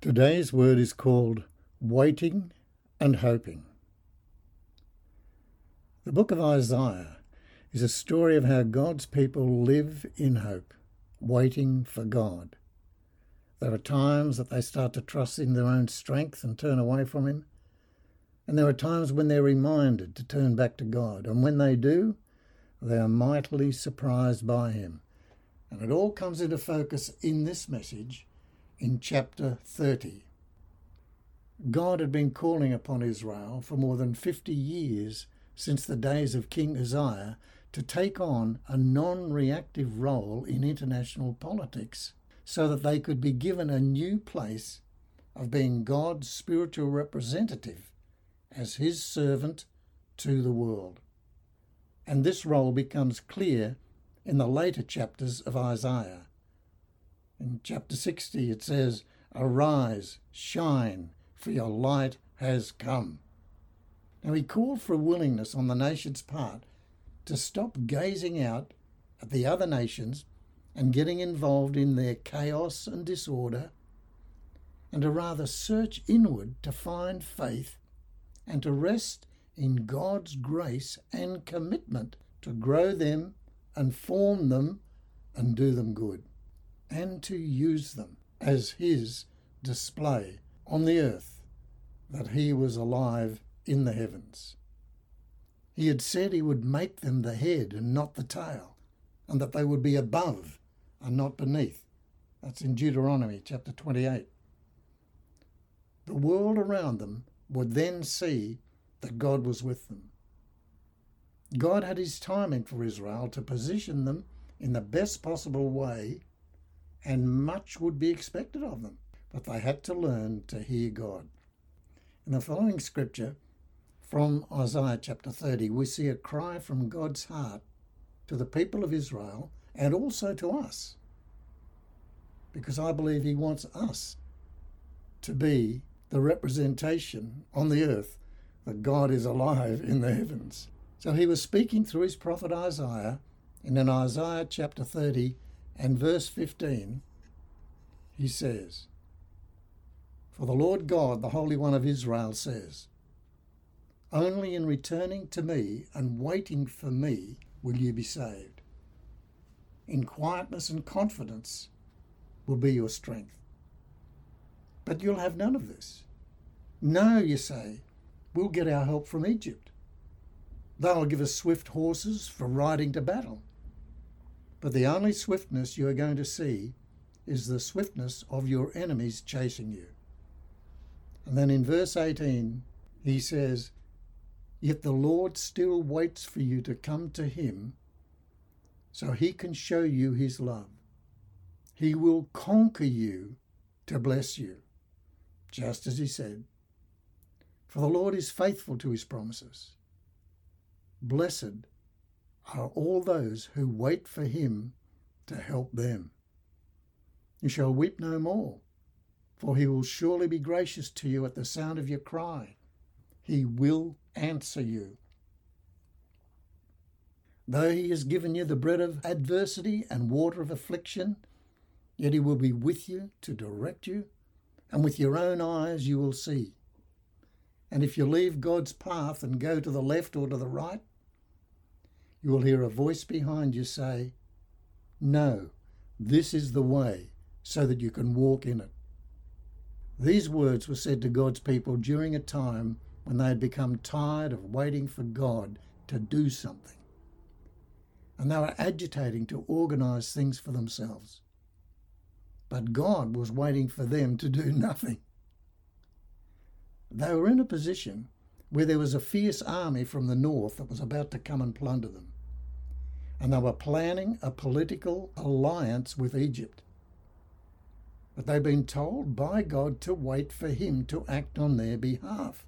Today's word is called waiting and hoping. The book of Isaiah is a story of how God's people live in hope, waiting for God. There are times that they start to trust in their own strength and turn away from Him. And there are times when they're reminded to turn back to God. And when they do, they are mightily surprised by Him. And it all comes into focus in this message in chapter 30. God had been calling upon Israel for more than 50 years since the days of King Uzziah to take on a non reactive role in international politics so that they could be given a new place of being God's spiritual representative as his servant to the world. And this role becomes clear in the later chapters of Isaiah. In chapter 60, it says, Arise, shine, for your light has come. Now, he called for a willingness on the nation's part to stop gazing out at the other nations and getting involved in their chaos and disorder, and to rather search inward to find faith and to rest in God's grace and commitment to grow them and form them and do them good and to use them as his display on the earth that he was alive in the heavens. He had said he would make them the head and not the tail, and that they would be above and not beneath. That's in Deuteronomy chapter 28. The world around them would then see that God was with them. God had his timing for Israel to position them in the best possible way and much would be expected of them. But they had to learn to hear God. In the following scripture from Isaiah chapter 30, we see a cry from God's heart to the people of Israel and also to us. Because I believe He wants us to be the representation on the earth that God is alive in the heavens. So he was speaking through his prophet Isaiah, and in Isaiah chapter 30 and verse 15, he says, For the Lord God, the Holy One of Israel, says, Only in returning to me and waiting for me will you be saved. In quietness and confidence will be your strength. But you'll have none of this. No, you say, we'll get our help from Egypt. They'll give us swift horses for riding to battle. But the only swiftness you are going to see is the swiftness of your enemies chasing you. And then in verse 18, he says, Yet the Lord still waits for you to come to him so he can show you his love. He will conquer you to bless you, just as he said. For the Lord is faithful to his promises. Blessed are all those who wait for him to help them. You shall weep no more, for he will surely be gracious to you at the sound of your cry. He will answer you. Though he has given you the bread of adversity and water of affliction, yet he will be with you to direct you, and with your own eyes you will see. And if you leave God's path and go to the left or to the right, you will hear a voice behind you say, No, this is the way, so that you can walk in it. These words were said to God's people during a time when they had become tired of waiting for God to do something. And they were agitating to organise things for themselves. But God was waiting for them to do nothing. They were in a position where there was a fierce army from the north that was about to come and plunder them. And they were planning a political alliance with Egypt. But they'd been told by God to wait for Him to act on their behalf.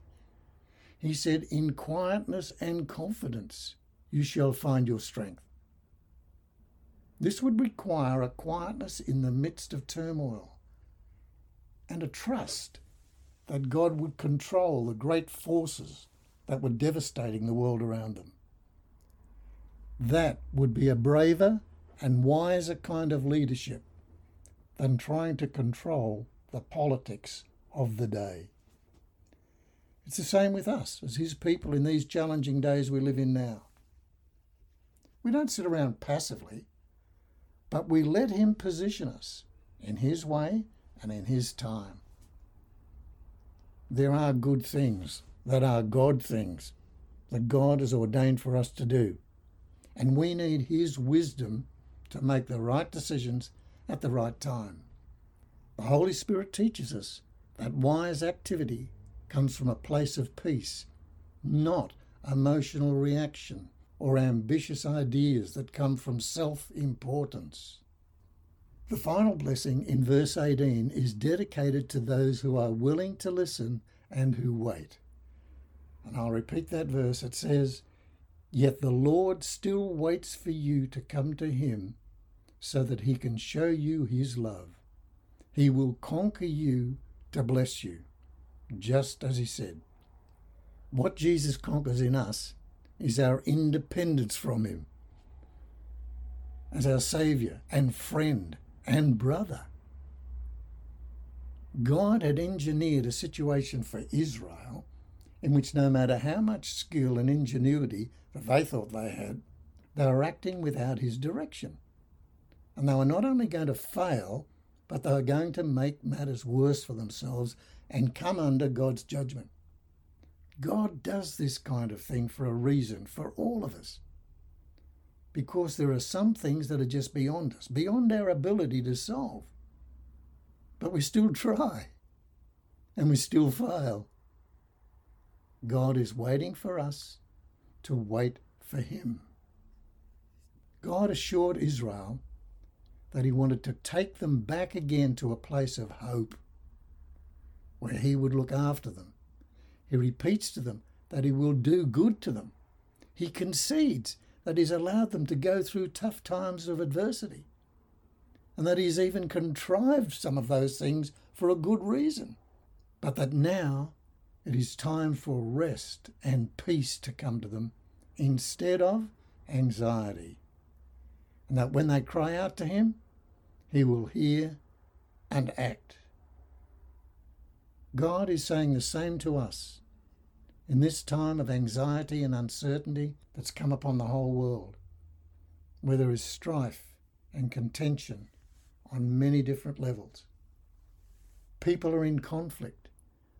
He said, In quietness and confidence you shall find your strength. This would require a quietness in the midst of turmoil and a trust that God would control the great forces that were devastating the world around them. That would be a braver and wiser kind of leadership than trying to control the politics of the day. It's the same with us as His people in these challenging days we live in now. We don't sit around passively, but we let Him position us in His way and in His time. There are good things that are God things that God has ordained for us to do, and we need His wisdom to make the right decisions at the right time. The Holy Spirit teaches us that wise activity comes from a place of peace, not emotional reaction or ambitious ideas that come from self importance. The final blessing in verse 18 is dedicated to those who are willing to listen and who wait. And I'll repeat that verse. It says, Yet the Lord still waits for you to come to him so that he can show you his love. He will conquer you to bless you, just as he said. What Jesus conquers in us is our independence from him as our Saviour and friend and brother. God had engineered a situation for Israel in which no matter how much skill and ingenuity that they thought they had, they were acting without his direction. And they were not only going to fail, but they were going to make matters worse for themselves and come under God's judgment. God does this kind of thing for a reason, for all of us. Because there are some things that are just beyond us, beyond our ability to solve. But we still try, and we still fail. God is waiting for us to wait for Him. God assured Israel that He wanted to take them back again to a place of hope where He would look after them. He repeats to them that He will do good to them. He concedes that He's allowed them to go through tough times of adversity and that He's even contrived some of those things for a good reason, but that now it is time for rest and peace to come to them instead of anxiety. And that when they cry out to Him, He will hear and act. God is saying the same to us in this time of anxiety and uncertainty that's come upon the whole world, where there is strife and contention on many different levels. People are in conflict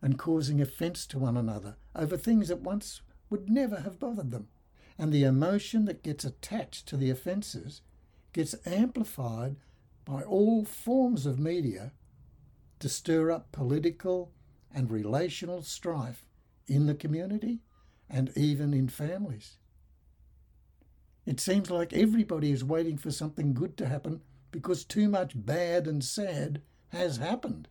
and causing offence to one another over things that once would never have bothered them. And the emotion that gets attached to the offences gets amplified by all forms of media to stir up political and relational strife in the community and even in families. It seems like everybody is waiting for something good to happen because too much bad and sad has happened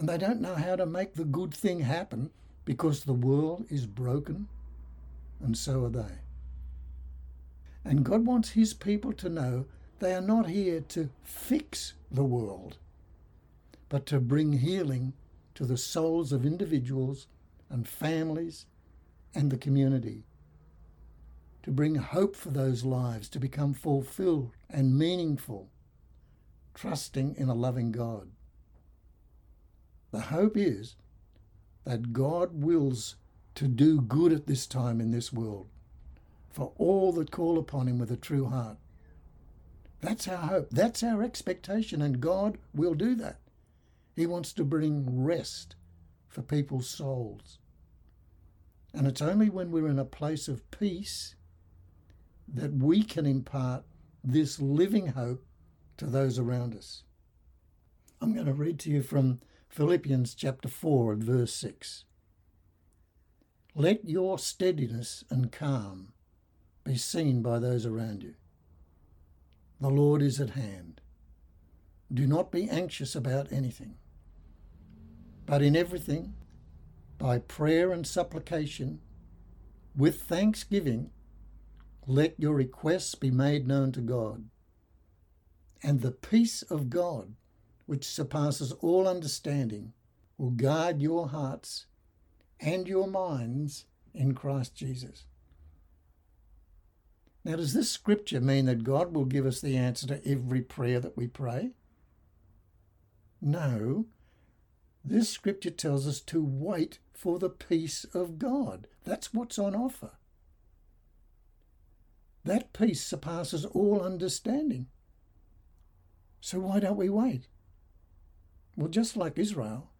and they don't know how to make the good thing happen because the world is broken, and so are they. And God wants His people to know they are not here to fix the world, but to bring healing to the souls of individuals and families and the community. To bring hope for those lives to become fulfilled and meaningful, trusting in a loving God. The hope is that God wills to do good at this time in this world for all that call upon Him with a true heart. That's our hope. That's our expectation, and God will do that. He wants to bring rest for people's souls. And it's only when we're in a place of peace that we can impart this living hope to those around us. I'm going to read to you from Philippians chapter 4 and verse 6. Let your steadiness and calm be seen by those around you. The Lord is at hand. Do not be anxious about anything, but in everything, by prayer and supplication, with thanksgiving, let your requests be made known to God. And the peace of God, which surpasses all understanding, will guard your hearts and your minds in Christ Jesus. Now, does this scripture mean that God will give us the answer to every prayer that we pray? No. This scripture tells us to wait for the peace of God. That's what's on offer. That peace surpasses all understanding. So why don't we wait? Well, just like Israel,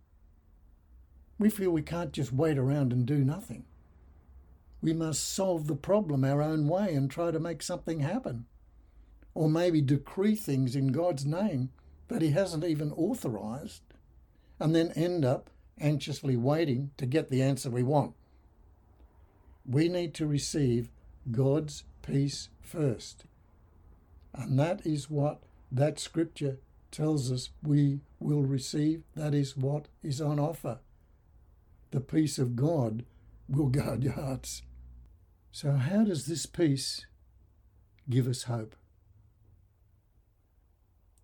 we feel we can't just wait around and do nothing. We must solve the problem our own way and try to make something happen. Or maybe decree things in God's name that He hasn't even authorized, and then end up anxiously waiting to get the answer we want. We need to receive God's peace first. And that is what that scripture tells us we will receive. That is what is on offer. The peace of God will guard your hearts. So, how does this peace give us hope?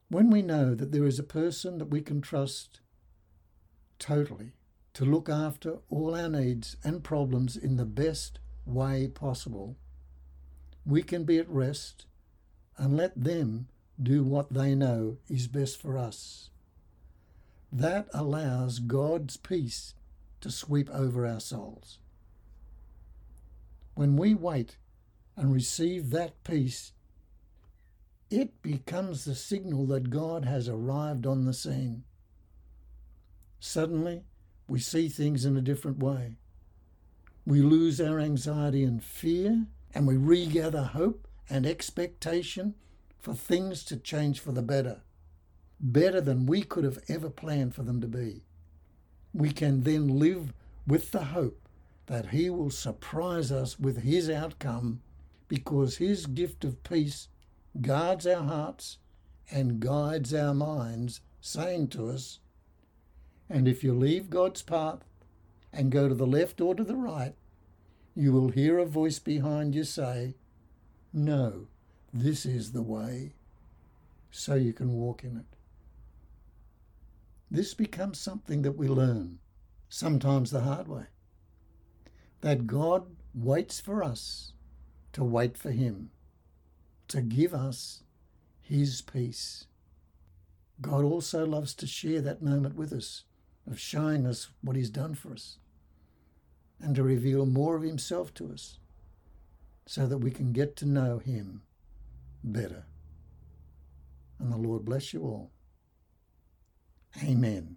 When we know that there is a person that we can trust totally to look after all our needs and problems in the best way possible, we can be at rest and let them do what they know is best for us. That allows God's peace to sweep over our souls. When we wait and receive that peace, it becomes the signal that God has arrived on the scene. Suddenly, we see things in a different way. We lose our anxiety and fear, and we regather hope and expectation for things to change for the better, better than we could have ever planned for them to be. We can then live with the hope that He will surprise us with His outcome because His gift of peace guards our hearts and guides our minds, saying to us, And if you leave God's path and go to the left or to the right, you will hear a voice behind you say, No, this is the way, so you can walk in it. This becomes something that we learn, sometimes the hard way. That God waits for us to wait for Him, to give us His peace. God also loves to share that moment with us, of showing us what He's done for us, and to reveal more of Himself to us, so that we can get to know Him better. And the Lord bless you all. Amen.